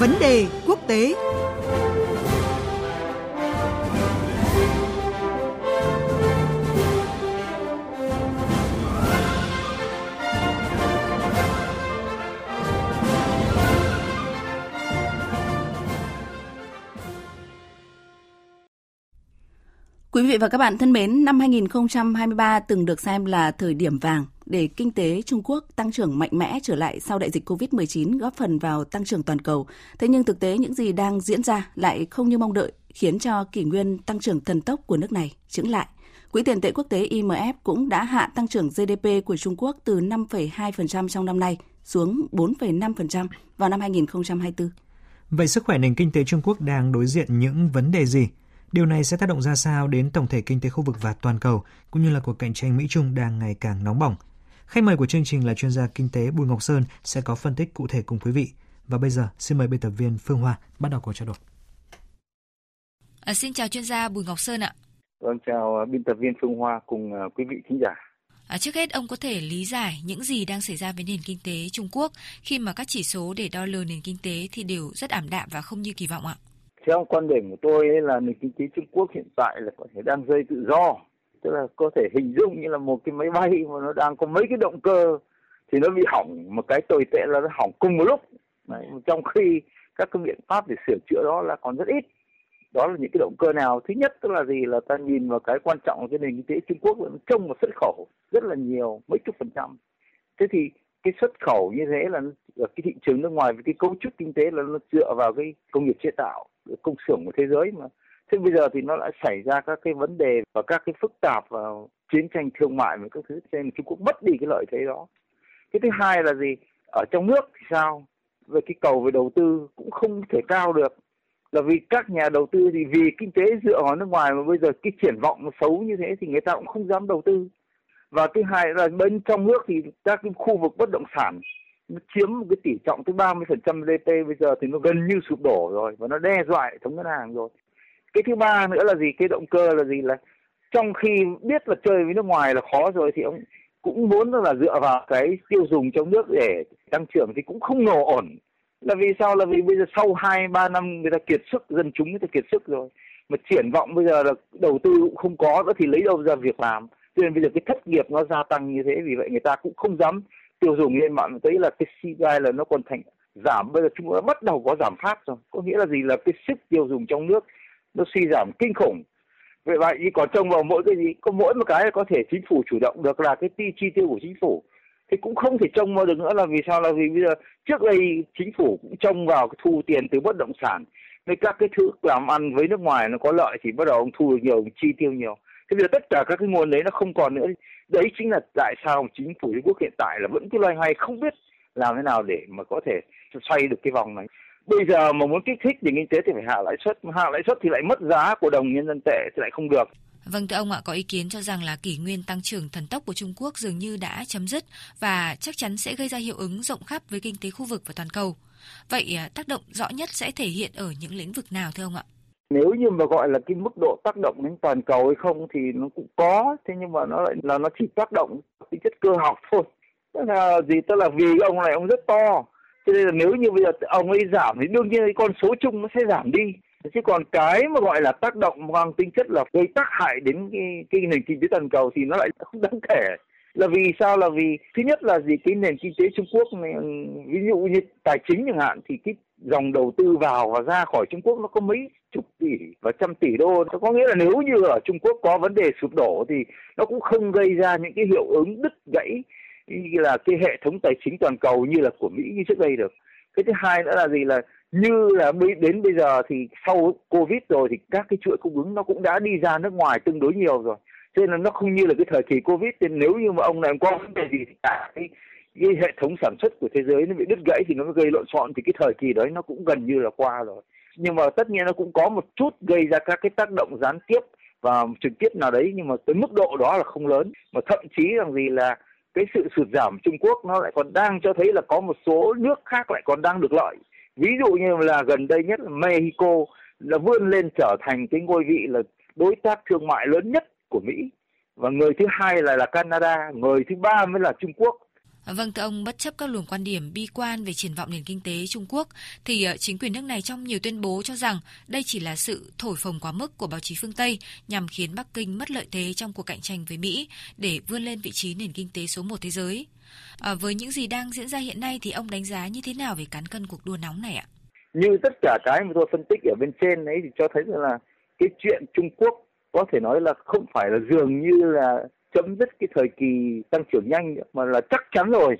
Vấn đề quốc tế. Quý vị và các bạn thân mến, năm 2023 từng được xem là thời điểm vàng để kinh tế Trung Quốc tăng trưởng mạnh mẽ trở lại sau đại dịch COVID-19 góp phần vào tăng trưởng toàn cầu. Thế nhưng thực tế những gì đang diễn ra lại không như mong đợi, khiến cho kỷ nguyên tăng trưởng thần tốc của nước này chững lại. Quỹ tiền tệ quốc tế IMF cũng đã hạ tăng trưởng GDP của Trung Quốc từ 5,2% trong năm nay xuống 4,5% vào năm 2024. Vậy sức khỏe nền kinh tế Trung Quốc đang đối diện những vấn đề gì? Điều này sẽ tác động ra sao đến tổng thể kinh tế khu vực và toàn cầu, cũng như là cuộc cạnh tranh Mỹ-Trung đang ngày càng nóng bỏng. Khách mời của chương trình là chuyên gia kinh tế Bùi Ngọc Sơn sẽ có phân tích cụ thể cùng quý vị. Và bây giờ, xin mời biên tập viên Phương Hoa bắt đầu cuộc trao đổi. À, xin chào chuyên gia Bùi Ngọc Sơn ạ. Vâng, chào biên tập viên Phương Hoa cùng uh, quý vị khán giả. À, trước hết, ông có thể lý giải những gì đang xảy ra với nền kinh tế Trung Quốc khi mà các chỉ số để đo lường nền kinh tế thì đều rất ảm đạm và không như kỳ vọng ạ? theo quan điểm của tôi ấy là nền kinh tế Trung Quốc hiện tại là có thể đang rơi tự do tức là có thể hình dung như là một cái máy bay mà nó đang có mấy cái động cơ thì nó bị hỏng một cái tồi tệ là nó hỏng cùng một lúc. Đấy, trong khi các cái biện pháp để sửa chữa đó là còn rất ít. Đó là những cái động cơ nào? Thứ nhất tức là gì? Là ta nhìn vào cái quan trọng cái nền kinh tế Trung Quốc là nó trông vào xuất khẩu rất là nhiều mấy chục phần trăm. Thế thì cái xuất khẩu như thế là ở cái thị trường nước ngoài với cái cấu trúc kinh tế là nó dựa vào cái công nghiệp chế tạo công xưởng của thế giới mà thế bây giờ thì nó lại xảy ra các cái vấn đề và các cái phức tạp và chiến tranh thương mại và các thứ. Trên Trung Quốc mất đi cái lợi thế đó. Cái thứ hai là gì? Ở trong nước thì sao? Về cái cầu về đầu tư cũng không thể cao được. Là vì các nhà đầu tư thì vì kinh tế dựa vào nước ngoài mà bây giờ cái triển vọng nó xấu như thế thì người ta cũng không dám đầu tư. Và thứ hai là bên trong nước thì các cái khu vực bất động sản nó chiếm một cái tỷ trọng tới 30% GDP bây giờ thì nó gần như sụp đổ rồi và nó đe dọa hệ thống ngân hàng rồi. Cái thứ ba nữa là gì? Cái động cơ là gì là trong khi biết là chơi với nước ngoài là khó rồi thì ông cũng muốn là dựa vào cái tiêu dùng trong nước để tăng trưởng thì cũng không nổ ổn. Là vì sao? Là vì bây giờ sau 2 3 năm người ta kiệt sức, dân chúng người ta kiệt sức rồi. Mà triển vọng bây giờ là đầu tư cũng không có nữa thì lấy đâu ra việc làm. Cho nên bây giờ cái thất nghiệp nó gia tăng như thế vì vậy người ta cũng không dám tiêu dùng lên mạng thấy là cái CPI là nó còn thành giảm bây giờ chúng ta bắt đầu có giảm phát rồi có nghĩa là gì là cái sức tiêu dùng trong nước nó suy giảm kinh khủng. Vậy vậy còn trông vào mỗi cái gì? Có mỗi một cái có thể chính phủ chủ động được là cái ti, chi tiêu của chính phủ. Thì cũng không thể trông vào được nữa là vì sao? Là vì bây giờ trước đây chính phủ cũng trông vào thu tiền từ bất động sản. Với các cái thứ làm ăn với nước ngoài nó có lợi thì bắt đầu ông thu được nhiều, ông chi tiêu nhiều. Thế bây giờ tất cả các cái nguồn đấy nó không còn nữa. Đấy chính là tại sao chính phủ Trung Quốc hiện tại là vẫn cứ loay hoay, không biết làm thế nào để mà có thể xoay được cái vòng này bây giờ mà muốn kích thích nền kinh tế thì phải hạ lãi suất hạ lãi suất thì lại mất giá của đồng nhân dân tệ thì lại không được Vâng thưa ông ạ, có ý kiến cho rằng là kỷ nguyên tăng trưởng thần tốc của Trung Quốc dường như đã chấm dứt và chắc chắn sẽ gây ra hiệu ứng rộng khắp với kinh tế khu vực và toàn cầu. Vậy à, tác động rõ nhất sẽ thể hiện ở những lĩnh vực nào thưa ông ạ? nếu như mà gọi là cái mức độ tác động đến toàn cầu hay không thì nó cũng có thế nhưng mà nó lại là nó chỉ tác động tính chất cơ học thôi tức là gì tức là vì ông này ông rất to cho nên là nếu như bây giờ ông ấy giảm thì đương nhiên cái con số chung nó sẽ giảm đi. Chứ còn cái mà gọi là tác động mang tính chất là gây tác hại đến cái, cái nền kinh tế toàn cầu thì nó lại không đáng kể. Là vì sao? Là vì thứ nhất là gì? Cái nền kinh tế Trung Quốc này ví dụ như tài chính chẳng hạn thì cái dòng đầu tư vào và ra khỏi Trung Quốc nó có mấy chục tỷ và trăm tỷ đô. Nó có nghĩa là nếu như ở Trung Quốc có vấn đề sụp đổ thì nó cũng không gây ra những cái hiệu ứng đứt gãy là cái hệ thống tài chính toàn cầu như là của Mỹ như trước đây được. Cái thứ hai nữa là gì? Là như là đến bây giờ thì sau Covid rồi thì các cái chuỗi cung ứng nó cũng đã đi ra nước ngoài tương đối nhiều rồi. Cho nên là nó không như là cái thời kỳ Covid. Nên nếu như mà ông này có vấn đề gì thì cả cái cái hệ thống sản xuất của thế giới nó bị đứt gãy thì nó gây lộn xộn. Thì cái thời kỳ đấy nó cũng gần như là qua rồi. Nhưng mà tất nhiên nó cũng có một chút gây ra các cái tác động gián tiếp và trực tiếp nào đấy, nhưng mà tới mức độ đó là không lớn. Mà thậm chí rằng gì là cái sự sụt giảm Trung Quốc nó lại còn đang cho thấy là có một số nước khác lại còn đang được lợi. Ví dụ như là gần đây nhất là Mexico là vươn lên trở thành cái ngôi vị là đối tác thương mại lớn nhất của Mỹ. Và người thứ hai là là Canada, người thứ ba mới là Trung Quốc. Vâng, thưa ông, bất chấp các luồng quan điểm bi quan về triển vọng nền kinh tế Trung Quốc, thì ờ, chính quyền nước này trong nhiều tuyên bố cho rằng đây chỉ là sự thổi phồng quá mức của báo chí phương Tây nhằm khiến Bắc Kinh mất lợi thế trong cuộc cạnh tranh với Mỹ để vươn lên vị trí nền kinh tế số một thế giới. À, với những gì đang diễn ra hiện nay thì ông đánh giá như thế nào về cán cân cuộc đua nóng này ạ? Như tất cả cái mà tôi phân tích ở bên trên ấy thì cho thấy là cái chuyện Trung Quốc có thể nói là không phải là dường như là chấm dứt cái thời kỳ tăng trưởng nhanh mà là chắc chắn rồi.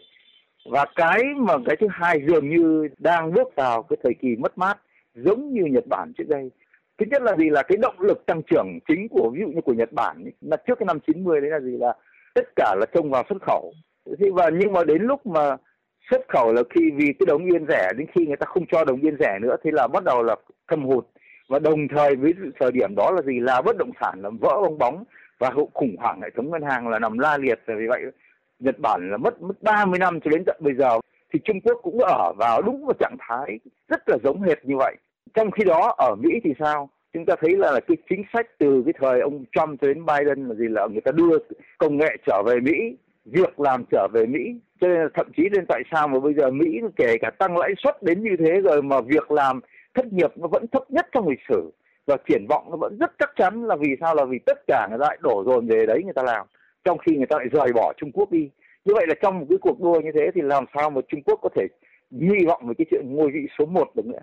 Và cái mà cái thứ hai dường như đang bước vào cái thời kỳ mất mát giống như Nhật Bản trước đây. Thứ nhất là gì? Là cái động lực tăng trưởng chính của ví dụ như của Nhật Bản ấy, là trước cái năm 90 đấy là gì? Là tất cả là trông vào xuất khẩu. Thế và nhưng mà đến lúc mà xuất khẩu là khi vì cái đồng yên rẻ đến khi người ta không cho đồng yên rẻ nữa thì là bắt đầu là thâm hụt. Và đồng thời với thời điểm đó là gì? Là bất động sản là vỡ bong bóng và hậu khủng hoảng hệ thống ngân hàng là nằm la liệt vì vậy Nhật Bản là mất mất 30 năm cho đến tận bây giờ thì Trung Quốc cũng ở vào đúng một trạng thái rất là giống hệt như vậy. Trong khi đó ở Mỹ thì sao? Chúng ta thấy là, là cái chính sách từ cái thời ông Trump cho đến Biden là gì là người ta đưa công nghệ trở về Mỹ, việc làm trở về Mỹ. Cho nên là thậm chí lên tại sao mà bây giờ Mỹ kể cả tăng lãi suất đến như thế rồi mà việc làm thất nghiệp nó vẫn thấp nhất trong lịch sử và triển vọng nó vẫn rất chắc chắn là vì sao? Là vì tất cả người ta lại đổ dồn về đấy người ta làm, trong khi người ta lại rời bỏ Trung Quốc đi. Như vậy là trong một cái cuộc đua như thế thì làm sao mà Trung Quốc có thể hy vọng về cái chuyện ngôi vị số một được nữa?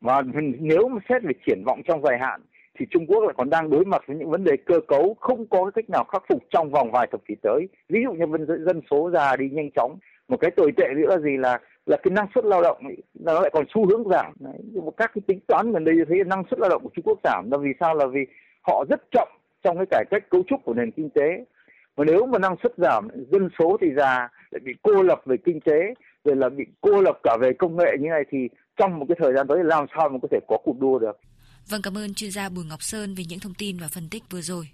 Mà nếu mà xét về triển vọng trong dài hạn thì Trung Quốc lại còn đang đối mặt với những vấn đề cơ cấu không có cái cách nào khắc phục trong vòng vài thập kỷ tới. Ví dụ như dân số già đi nhanh chóng một cái tồi tệ nữa là gì là là cái năng suất lao động ấy, nó lại còn xu hướng giảm Đấy. các cái tính toán gần đây thấy năng suất lao động của Trung Quốc giảm là vì sao là vì họ rất chậm trong cái cải cách cấu trúc của nền kinh tế mà nếu mà năng suất giảm dân số thì già lại bị cô lập về kinh tế rồi là bị cô lập cả về công nghệ như này thì trong một cái thời gian tới làm sao mà có thể có cuộc đua được Vâng cảm ơn chuyên gia Bùi Ngọc Sơn về những thông tin và phân tích vừa rồi.